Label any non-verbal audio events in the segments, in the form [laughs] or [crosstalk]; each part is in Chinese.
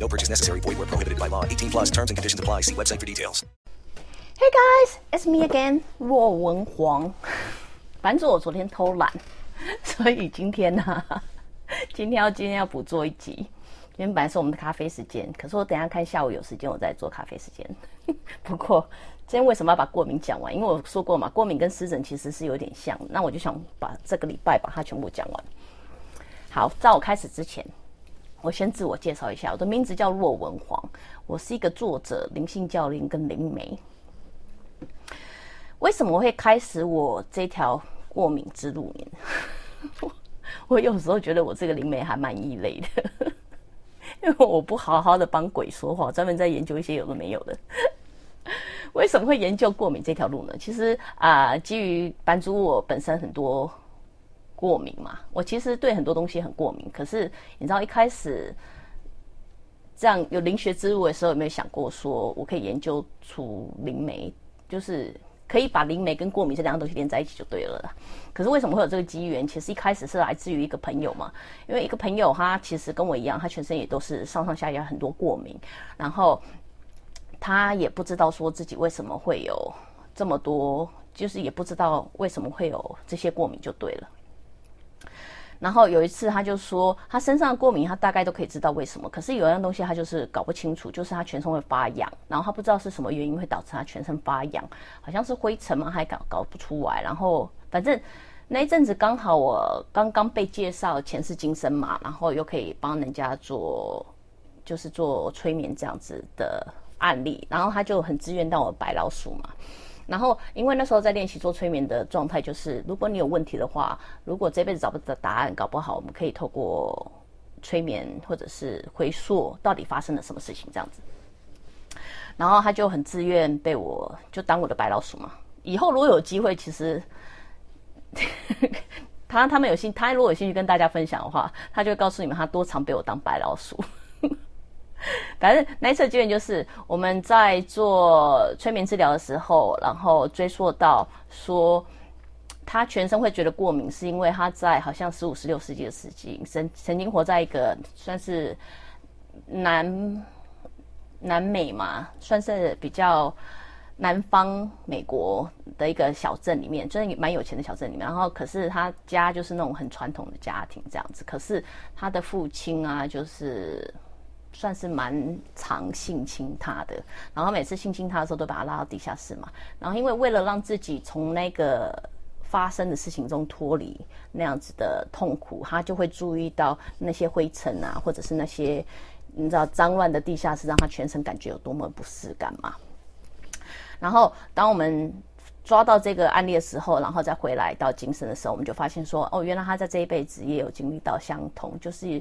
No purchase necessary. Void were prohibited by law. 18 plus terms and conditions apply. See website for details. Hey guys, it's me again，若文黄。[laughs] 反正我昨天偷懒，[laughs] 所以今天呢、[laughs] 今天要今天要补做一集。今天本来是我们的咖啡时间，可是我等下看下午有时间我再做咖啡时间。不过今天为什么要把过敏讲完？因为我说过嘛，过敏跟湿疹其实是有点像，那我就想把这个礼拜把它全部讲完。好，在我开始之前，我先自我介绍一下，我的名字叫骆文黄，我是一个作者、灵性教练跟灵媒。为什么会开始我这条过敏之路呢？[laughs] 我有时候觉得我这个灵媒还蛮异类的，因为我不好好的帮鬼说话，专门在研究一些有的没有的。为什么会研究过敏这条路呢？其实啊、基于版主我本身很多过敏嘛，我其实对很多东西很过敏。可是你知道一开始这样有灵学之路的时候，有没有想过说我可以研究出灵媒，就是可以把灵媒跟过敏这两样东西连在一起就对了啦。可是为什么会有这个机缘？其实一开始是来自于一个朋友嘛，因为一个朋友他其实跟我一样，他全身也都是上上下下很多过敏，然后他也不知道说自己为什么会有这么多，就是也不知道为什么会有这些过敏就对了。然后有一次，他就说他身上过敏，他大概都可以知道为什么。可是有一样东西他就是搞不清楚，就是他全身会发痒，然后他不知道是什么原因会导致他全身发痒，好像是灰尘吗？还搞搞不出来。然后反正那一阵子刚好我刚刚被介绍前世今生嘛，然后又可以帮人家做就是做催眠这样子的案例，然后他就很自愿当我白老鼠嘛。然后，因为那时候在练习做催眠的状态，就是如果你有问题的话，如果这辈子找不到答案，搞不好我们可以透过催眠或者是回溯到底发生了什么事情这样子。然后他就很自愿被我就当我的白老鼠嘛。以后如果有机会，其实 [laughs] 他他们有兴，他如果有兴趣跟大家分享的话，他就告诉你们他多常被我当白老鼠。[laughs] 反正那一次的经验就是我们在做催眠治疗的时候，然后追溯到说他全身会觉得过敏，是因为他在好像十五、十六世纪的时期，曾曾经活在一个算是南南美嘛，算是比较南方美国的一个小镇里面，就是蛮有钱的小镇里面。然后可是他家就是那种很传统的家庭这样子，可是他的父亲啊，就是。算是蛮常性侵他的，然后每次性侵他的时候都把他拉到地下室嘛。然后因为为了让自己从那个发生的事情中脱离那样子的痛苦，他就会注意到那些灰尘啊，或者是那些你知道脏乱的地下室，让他全身感觉有多么不适感嘛。然后当我们抓到这个案例的时候，然后再回来到精神的时候，我们就发现说，哦，原来他在这一辈子也有经历到相同，就是。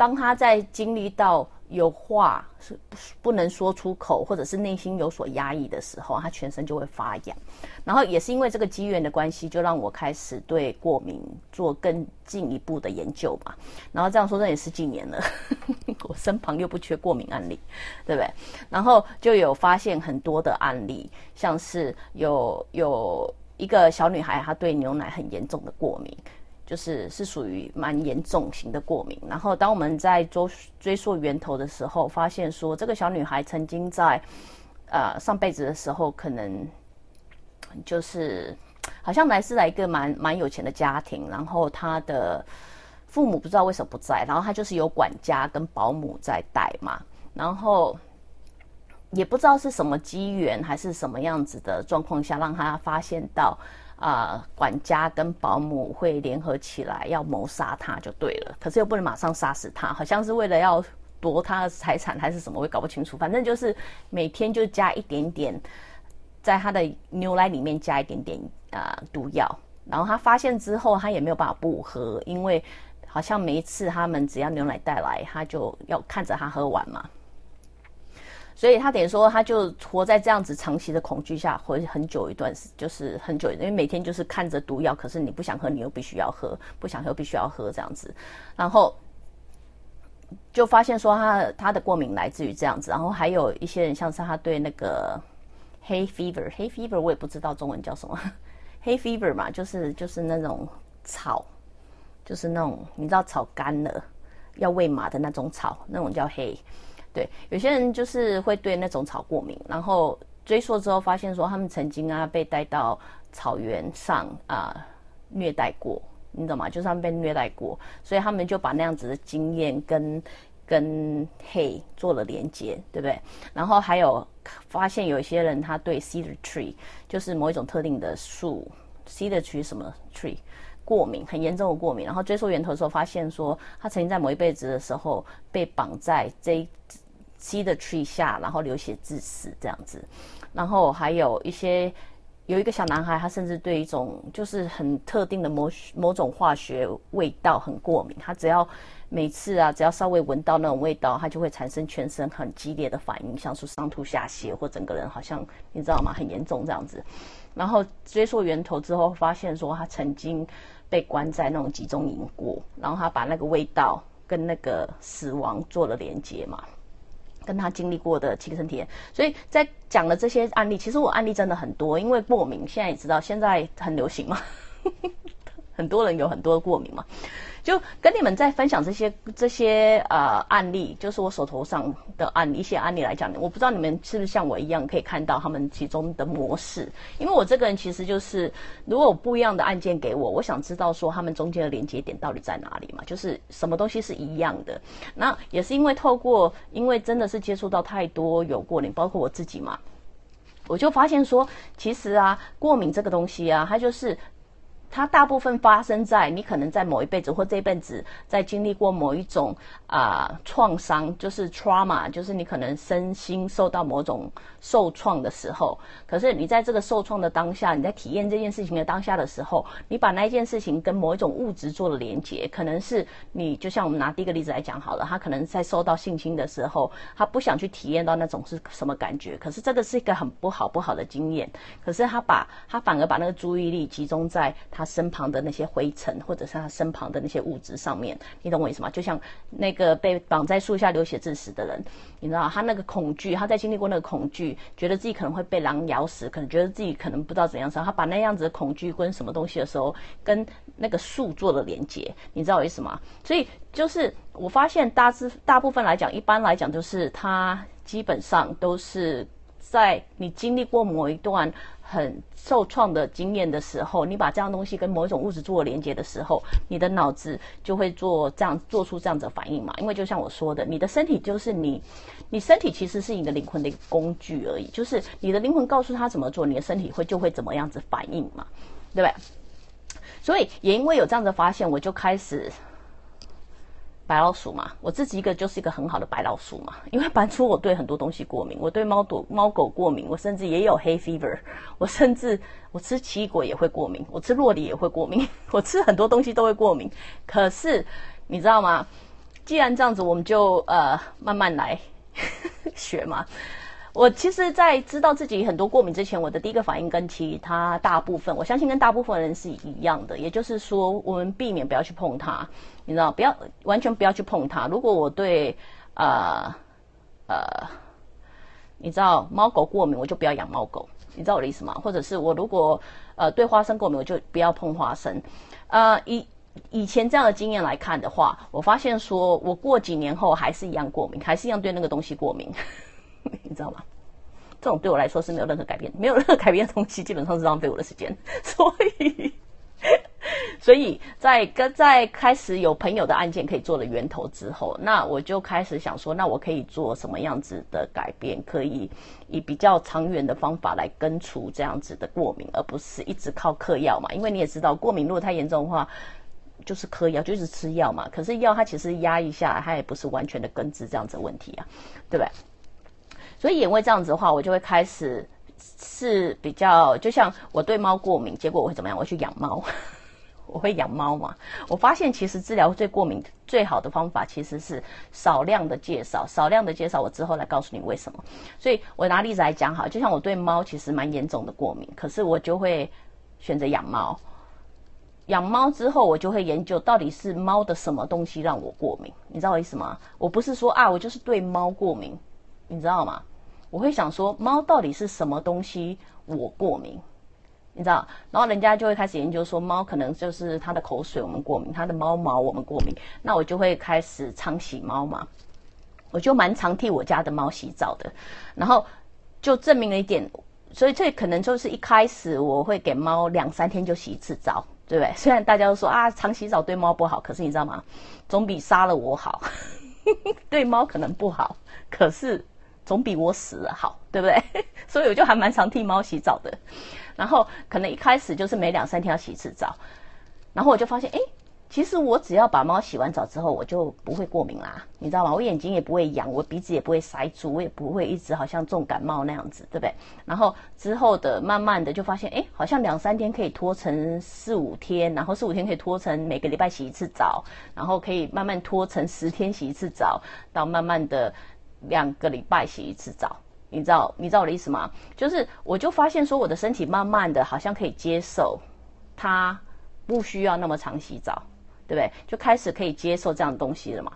当他在经历到有话是不能说出口，或者是内心有所压抑的时候，他全身就会发痒。然后也是因为这个机缘的关系，就让我开始对过敏做更进一步的研究嘛。[laughs] 然后这样说，这也十几年了，我身旁又不缺过敏案例，对不对？然后就有发现很多的案例，像是有有一个小女孩，她对牛奶很严重的过敏。就是是属于蛮严重型的过敏，然后当我们在追追溯源头的时候，发现说这个小女孩曾经在呃上辈子的时候，可能就是好像来自来一个蛮蛮有钱的家庭，然后她的父母不知道为什么不在，然后她就是有管家跟保姆在带嘛，然后也不知道是什么机缘还是什么样子的状况下，让她发现到。啊、管家跟保姆会联合起来要谋杀他就对了，可是又不能马上杀死他，好像是为了要夺他的财产还是什么，我也搞不清楚。反正就是每天就加一点点，在他的牛奶里面加一点点啊、毒药，然后他发现之后，他也没有办法不喝，因为好像每一次他们只要牛奶带来，他就要看着他喝完嘛。所以他等于说，他就活在这样子长期的恐惧下，活很久一段时，就是很久，因为每天就是看着毒药，可是你不想喝，你又必须要喝，不想喝必须要喝这样子，然后就发现说他他的过敏来自于这样子，然后还有一些人像是他对那个黑 fever，黑 fever 我也不知道中文叫什么，黑 fever 嘛，就是就是那种草，就是那种你知道草干了要喂马的那种草，那种叫黑。对，有些人就是会对那种草过敏，然后追溯之后发现说，他们曾经啊被带到草原上啊虐待过，你懂吗？就是他们被虐待过，所以他们就把那样子的经验跟跟黑做了连接，对不对？然后还有发现有一些人他对 cedar tree，就是某一种特定的树，cedar tree 什么 tree 过敏，很严重的过敏。然后追溯源头的时候发现说，他曾经在某一辈子的时候被绑在这。吸的 tree 下，然后流血致死这样子，然后还有一些有一个小男孩，他甚至对一种就是很特定的某某种化学味道很过敏，他只要每次啊，只要稍微闻到那种味道，他就会产生全身很激烈的反应，像是上吐下泻或整个人好像你知道吗？很严重这样子。然后追溯源头之后，发现说他曾经被关在那种集中营过，然后他把那个味道跟那个死亡做了连接嘛。跟他经历过的亲身体验，所以在讲的这些案例，其实我案例真的很多，因为过敏现在也知道，现在很流行嘛，[laughs] 很多人有很多过敏嘛。就跟你们在分享这些这些呃案例，就是我手头上的案一些案例来讲，我不知道你们是不是像我一样可以看到他们其中的模式。因为我这个人其实就是，如果有不一样的案件给我，我想知道说他们中间的连接点到底在哪里嘛，就是什么东西是一样的。那也是因为透过，因为真的是接触到太多有过敏，包括我自己嘛，我就发现说，其实啊，过敏这个东西啊，它就是。它大部分发生在你可能在某一辈子或这辈子在经历过某一种啊创伤，就是 trauma，就是你可能身心受到某种受创的时候。可是你在这个受创的当下，你在体验这件事情的当下的时候，你把那一件事情跟某一种物质做了连接，可能是你就像我们拿第一个例子来讲好了，他可能在受到性侵的时候，他不想去体验到那种是什么感觉。可是这个是一个很不好不好的经验。可是他把他反而把那个注意力集中在。他身旁的那些灰尘，或者是他身旁的那些物质上面，你懂我意思吗？就像那个被绑在树下流血致死的人，你知道他那个恐惧，他在经历过那个恐惧，觉得自己可能会被狼咬死，可能觉得自己可能不知道怎样时候，他把那样子的恐惧跟什么东西的时候，跟那个树做了连接，你知道我意思吗？所以就是我发现大致大部分来讲，一般来讲就是他基本上都是在你经历过某一段。很受创的经验的时候，你把这样东西跟某一种物质做连接的时候，你的脑子就会做这样做出这样子的反应嘛？因为就像我说的，你的身体就是你，你身体其实是你的灵魂的一个工具而已，就是你的灵魂告诉他怎么做，你的身体会就会怎么样子反应嘛，对不对？所以也因为有这样的发现，我就开始。白老鼠嘛，我自己一个就是一个很好的白老鼠嘛，因为搬出我对很多东西过敏，我对猫狗猫狗过敏，我甚至也有黑 fever，我甚至我吃奇异果也会过敏，我吃洛梨也会过敏，[laughs] 我吃很多东西都会过敏。可是你知道吗？既然这样子，我们就呃慢慢来 [laughs] 学嘛。我其实，在知道自己很多过敏之前，我的第一个反应跟其他大部分，我相信跟大部分人是一样的，也就是说，我们避免不要去碰它，你知道，不要完全不要去碰它。如果我对呃呃，你知道猫狗过敏，我就不要养猫狗，你知道我的意思吗？或者是我如果呃对花生过敏，我就不要碰花生。呃，以以前这样的经验来看的话，我发现说我过几年后还是一样过敏，还是一样对那个东西过敏。[laughs] 你知道吗？这种对我来说是没有任何改变，没有任何改变的东西，基本上是浪费我的时间。所以，[laughs] 所以在跟在开始有朋友的案件可以做了源头之后，那我就开始想说，那我可以做什么样子的改变，可以以比较长远的方法来根除这样子的过敏，而不是一直靠嗑药嘛？因为你也知道，过敏如果太严重的话，就是嗑药，就是吃药嘛。可是药它其实压一下，它也不是完全的根治这样子问题啊，对不对？所以因为这样子的话，我就会开始是比较，就像我对猫过敏，结果我会怎么样？我去养猫，[laughs] 我会养猫嘛。我发现其实治疗最过敏最好的方法其实是少量的介绍，少量的介绍，我之后来告诉你为什么。所以我拿例子来讲哈，就像我对猫其实蛮严重的过敏，可是我就会选择养猫。养猫之后，我就会研究到底是猫的什么东西让我过敏，你知道我意思吗？我不是说啊，我就是对猫过敏，你知道吗？我会想说，猫到底是什么东西我过敏，你知道？然后人家就会开始研究说，猫可能就是它的口水我们过敏，它的猫毛我们过敏。那我就会开始常洗猫嘛，我就蛮常替我家的猫洗澡的，然后就证明了一点，所以这可能就是一开始我会给猫两三天就洗一次澡。对不对？[laughs] 虽然大家都说啊，常洗澡对猫不好，可是你知道吗？总比杀了我好。[laughs] 对猫可能不好，可是总比我死了好，对不对？[laughs] 所以我就还蛮常替猫洗澡的。然后可能一开始就是每两三天要洗一次澡，然后我就发现，哎。其实我只要把猫洗完澡之后，我就不会过敏啦，你知道吗？我眼睛也不会痒，我鼻子也不会塞住，我也不会一直好像重感冒那样子，对不对？然后之后的慢慢的就发现，哎，好像两三天可以拖成四五天，然后四五天可以拖成每个礼拜洗一次澡，然后可以慢慢拖成十天洗一次澡，到慢慢的两个礼拜洗一次澡，你知道你知道我的意思吗？就是我就发现说，我的身体慢慢的好像可以接受，它不需要那么常洗澡。对不对？就开始可以接受这样的东西了嘛？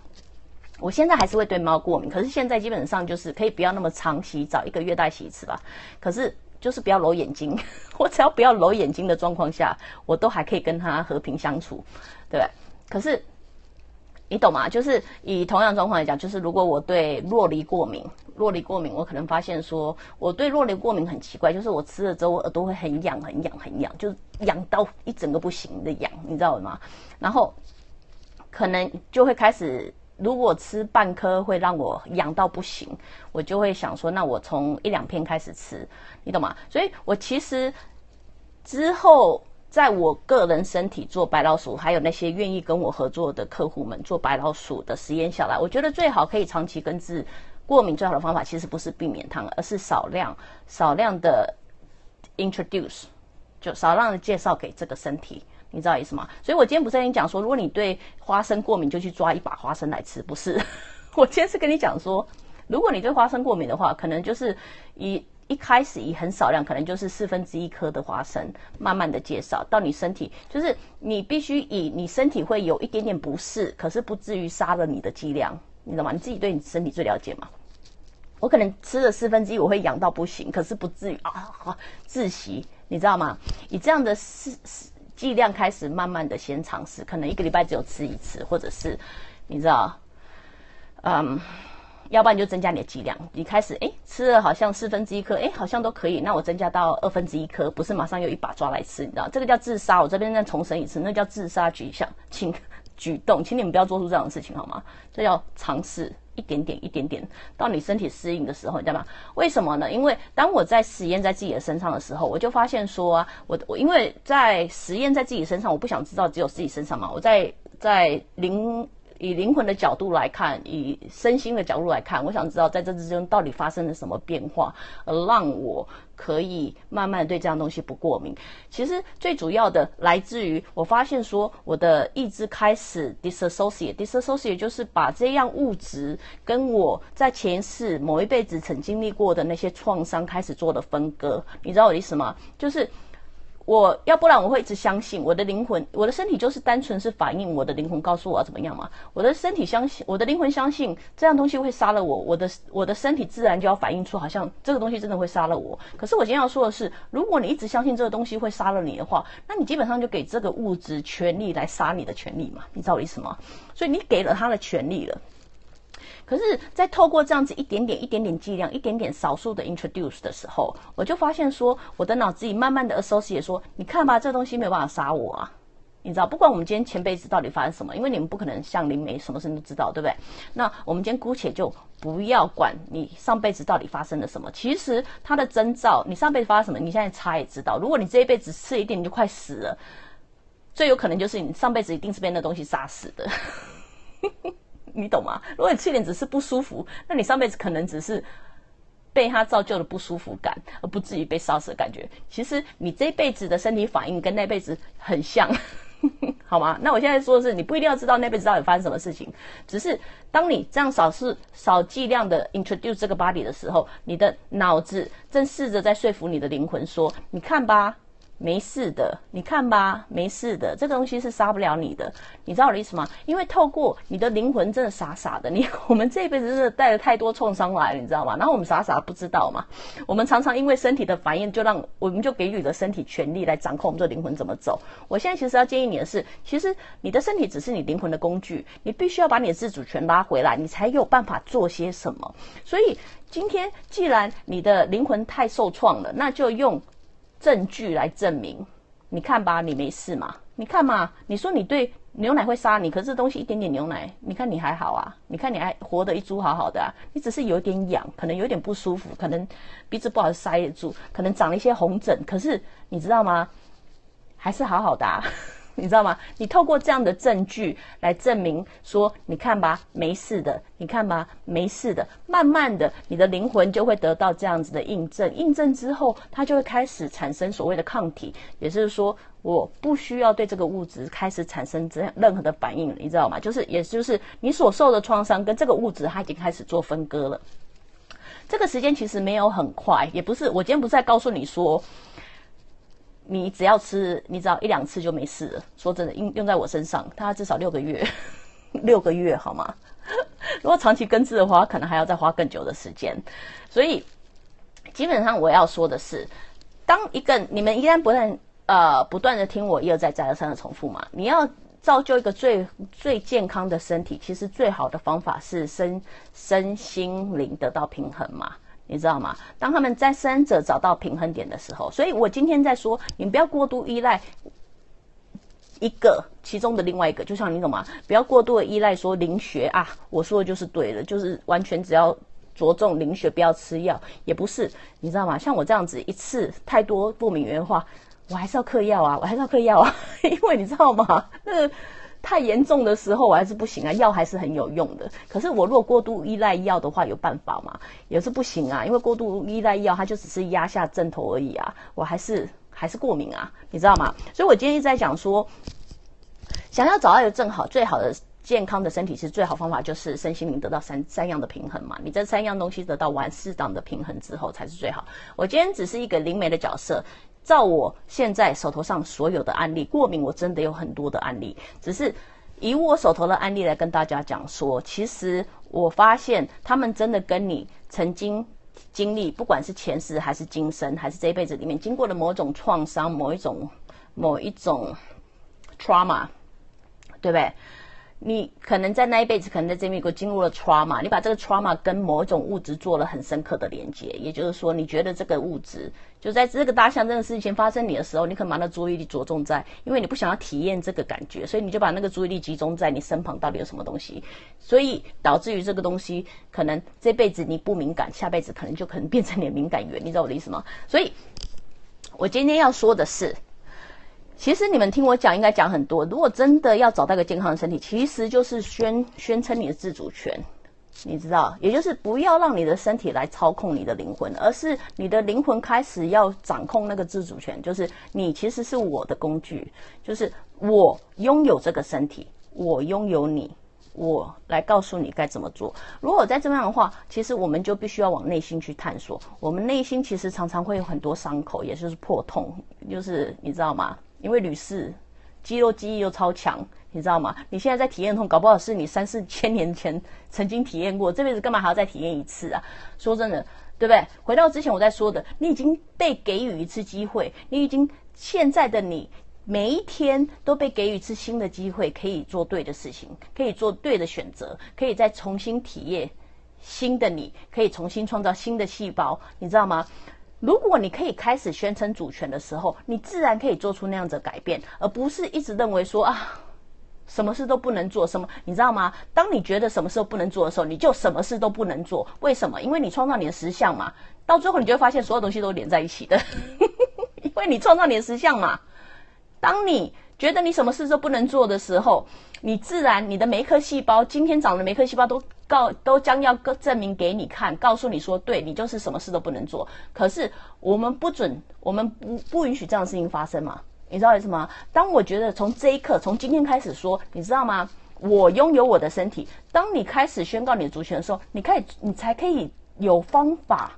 我现在还是会对猫过敏，可是现在基本上就是可以不要那么常洗澡，一个月再洗一次吧。可是就是不要揉眼睛，[laughs] 我只要不要揉眼睛的状况下，我都还可以跟它和平相处，对不对？可是你懂吗？就是以同样状况来讲，就是如果我对洛梨过敏，洛梨过敏，我可能发现说我对洛梨过敏很奇怪，就是我吃了之后，我耳朵会很痒、很痒、很痒，就是痒到一整个不行的痒，你知道吗？然后。可能就会开始，如果吃半颗会让我痒到不行，我就会想说，那我从一两片开始吃，你懂吗？所以我其实之后在我个人身体做白老鼠，还有那些愿意跟我合作的客户们做白老鼠的实验下来，我觉得最好可以长期根治过敏最好的方法，其实不是避免它，而是少量少量的 introduce，就少量的介绍给这个身体。你知道意思吗？所以我今天不是跟你讲说，如果你对花生过敏，就去抓一把花生来吃，不是？[laughs] 我今天是跟你讲说，如果你对花生过敏的话，可能就是以一开始以很少量，可能就是四分之一颗的花生，慢慢的介绍到你身体，就是你必须以你身体会有一点点不适，可是不至于杀了你的剂量，你知道吗？你自己对你身体最了解嘛。我可能吃了四分之一，我会痒到不行，可是不至于啊窒息，你知道吗？以这样的是是。剂量开始慢慢的先尝试，可能一个礼拜只有吃一次，或者是你知道，嗯，要不然就增加你的剂量。你开始哎吃了好像四分之一颗，哎好像都可以，那我增加到二分之一颗，不是马上又一把抓来吃，你知道这个叫自杀。我这边再重申一次，那叫自杀举项，请举动，请你们不要做出这样的事情好吗？这要尝试。一点点，一点点，到你身体适应的时候，你知道吗？为什么呢？因为当我在实验在自己的身上的时候，我就发现说啊，我我因为在实验在自己身上，我不想知道只有自己身上嘛，我在在零。以灵魂的角度来看，以身心的角度来看，我想知道在这之中到底发生了什么变化，而让我可以慢慢对这样东西不过敏。其实最主要的来自于我发现说，我的意志开始 disassociate，disassociate 就是把这样物质跟我在前世某一辈子曾经历过的那些创伤开始做的分割。你知道我的意思吗？就是。我要不然我会一直相信我的灵魂，我的身体就是单纯是反映我的灵魂告诉我要怎么样嘛。我的身体相信，我的灵魂相信这样东西会杀了我，我的我的身体自然就要反映出好像这个东西真的会杀了我。可是我今天要说的是，如果你一直相信这个东西会杀了你的话，那你基本上就给这个物质权利来杀你的权利嘛？你知道我意思吗？所以你给了他的权利了。可是，在透过这样子一点点、一点点剂量、一点点少数的 introduce 的时候，我就发现说，我的脑子里慢慢的 associate 说，你看吧，这东西没有办法杀我啊，你知道，不管我们今天前辈子到底发生什么，因为你们不可能像灵媒什么事都知道，对不对？那我们今天姑且就不要管你上辈子到底发生了什么，其实它的征兆，你上辈子发生什么，你现在猜也知道。如果你这一辈子吃一点你就快死了，最有可能就是你上辈子一定是被那东西杀死的。你懂吗？如果你吃一点只是不舒服，那你上辈子可能只是被他造就了不舒服感，而不至于被烧死的感觉。其实你这辈子的身体反应跟那辈子很像，好吗？那我现在说的是，你不一定要知道那辈子到底发生什么事情，只是当你这样少是少剂量的 introduce 这个 body 的时候，你的脑子正试着在说服你的灵魂说，你看吧。没事的，你看吧，没事的，这个东西是杀不了你的，你知道我的意思吗？因为透过你的灵魂真的傻傻的，你我们这一辈子真的带了太多创伤来了，你知道吗？然后我们傻傻不知道嘛，我们常常因为身体的反应，就让我们就给予了身体权利来掌控我们这灵魂怎么走。我现在其实要建议你的是，其实你的身体只是你灵魂的工具，你必须要把你的自主权拉回来，你才有办法做些什么。所以今天既然你的灵魂太受创了，那就用。证据来证明，你看吧，你没事嘛？你看嘛，你说你对牛奶会杀你，可是东西一点点牛奶，你看你还好啊？你看你还活得一株好好的啊？你只是有点痒，可能有点不舒服，可能鼻子不好塞得住，可能长了一些红疹，可是你知道吗？还是好好的。啊你知道吗？你透过这样的证据来证明说，你看吧，没事的，你看吧，没事的。慢慢的，你的灵魂就会得到这样子的印证。印证之后，它就会开始产生所谓的抗体，也就是说，我不需要对这个物质开始产生这样任何的反应。你知道吗？就是，也就是你所受的创伤跟这个物质，它已经开始做分割了。这个时间其实没有很快，也不是。我今天不是在告诉你说。你只要吃，你只要一两次就没事了。说真的，用用在我身上，它至少六个月，[laughs] 六个月好吗？如果长期根治的话，可能还要再花更久的时间。所以，基本上我要说的是，当一个你们一旦不断呃不断的听我一而再再而三的重复嘛，你要造就一个最最健康的身体，其实最好的方法是身身心灵得到平衡嘛。你知道吗？当他们在三者找到平衡点的时候，所以我今天在说，你不要过度依赖一个其中的另外一个，就像你懂吗？不要过度的依赖说灵学啊，我说的就是对的，就是完全只要着重灵学，不要吃药，也不是，你知道吗？像我这样子一次太多不明原话，我还是要嗑药啊，我还是要嗑药啊，[laughs] 因为你知道吗？那。太严重的时候，我还是不行啊，药还是很有用的。可是我如果过度依赖药的话，有办法吗？也是不行啊，因为过度依赖药，它就只是压下阵头而已啊，我还是还是过敏啊，你知道吗？所以我今天一直在讲说，想要找到一个正好最好的健康的身体，是最好方法就是身心灵得到三三样的平衡嘛。你这三样东西得到完适当的平衡之后，才是最好。我今天只是一个灵媒的角色。照我现在手头上所有的案例，过敏我真的有很多的案例，只是以我手头的案例来跟大家讲说，其实我发现他们真的跟你曾经经历，不管是前世还是今生，还是这一辈子里面经过了某种创伤、某一种某一种 trauma，对不对？你可能在那一辈子，可能在这边给经过了 trauma，你把这个 trauma 跟某一种物质做了很深刻的连接，也就是说，你觉得这个物质就在这个大象这个事情发生你的时候，你可能把那注意力着重在，因为你不想要体验这个感觉，所以你就把那个注意力集中在你身旁到底有什么东西，所以导致于这个东西可能这辈子你不敏感，下辈子可能就可能变成你的敏感源，你知道我的意思吗？所以，我今天要说的是。其实你们听我讲，应该讲很多。如果真的要找到一个健康的身体，其实就是宣宣称你的自主权，你知道，也就是不要让你的身体来操控你的灵魂，而是你的灵魂开始要掌控那个自主权，就是你其实是我的工具，就是我拥有这个身体，我拥有你，我来告诉你该怎么做。如果再这样的话，其实我们就必须要往内心去探索。我们内心其实常常会有很多伤口，也就是破痛，就是你知道吗？因为女士肌肉记忆又超强，你知道吗？你现在在体验痛，搞不好是你三四千年前曾经体验过，这辈子干嘛还要再体验一次啊？说真的，对不对？回到之前我在说的，你已经被给予一次机会，你已经现在的你每一天都被给予一次新的机会，可以做对的事情，可以做对的选择，可以再重新体验新的你，可以重新创造新的细胞，你知道吗？如果你可以开始宣称主权的时候，你自然可以做出那样子改变，而不是一直认为说啊，什么事都不能做。什么你知道吗？当你觉得什么事都不能做的时候，你就什么事都不能做。为什么？因为你创造你的实相嘛。到最后，你就会发现所有东西都连在一起的，[laughs] 因为你创造你的实相嘛。当你觉得你什么事都不能做的时候，你自然你的每一颗细胞，今天长的每一颗细胞都告都将要证明给你看，告诉你说，对你就是什么事都不能做。可是我们不准，我们不不允许这样的事情发生嘛？你知道为什么？当我觉得从这一刻，从今天开始说，你知道吗？我拥有我的身体。当你开始宣告你的主权的时候，你可以，你才可以有方法、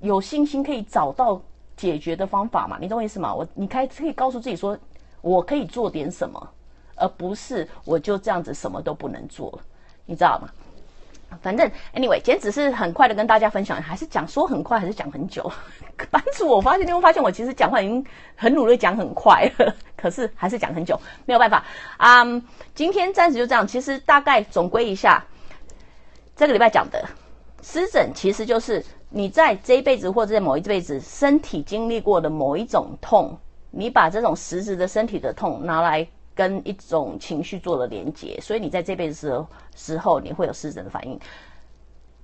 有信心，可以找到解决的方法嘛？你懂我意思吗？我，你开可以告诉自己说，我可以做点什么，而不是我就这样子什么都不能做，你知道吗？反正，anyway，今天只是很快的跟大家分享，还是讲说很快，还是讲很久？[laughs] 班主，我发现你会发现我其实讲话已经很努力讲很快了，可是还是讲很久，没有办法啊。今天暂时就这样。其实大概总归一下，这个礼拜讲的湿疹，其实就是你在这一辈子或者在某一辈子身体经历过的某一种痛，你把这种实质的身体的痛拿来。跟一种情绪做了连接，所以你在这辈子的时候，你会有湿疹的反应。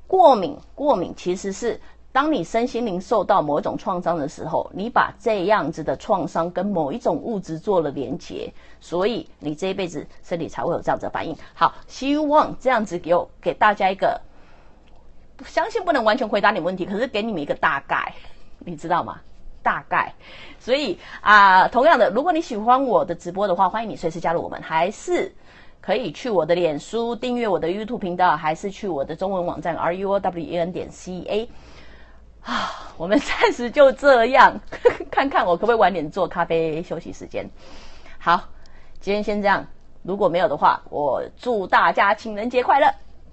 过敏，过敏其实是当你身心灵受到某一种创伤的时候，你把这样子的创伤跟某一种物质做了连接，所以你这一辈子身体才会有这样子的反应。好，希望这样子给我给大家一个，相信不能完全回答你问题，可是给你们一个大概，你知道吗？大概，所以啊，同样的，如果你喜欢我的直播的话，欢迎你随时加入我们，还是可以去我的脸书订阅我的 YouTube 频道，还是去我的中文网站 r u o w e n 点 c a 啊，我们暂时就这样，[laughs] 看看我可不可以晚点做咖啡休息时间。好，今天先这样，如果没有的话，我祝大家情人节快乐，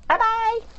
拜拜。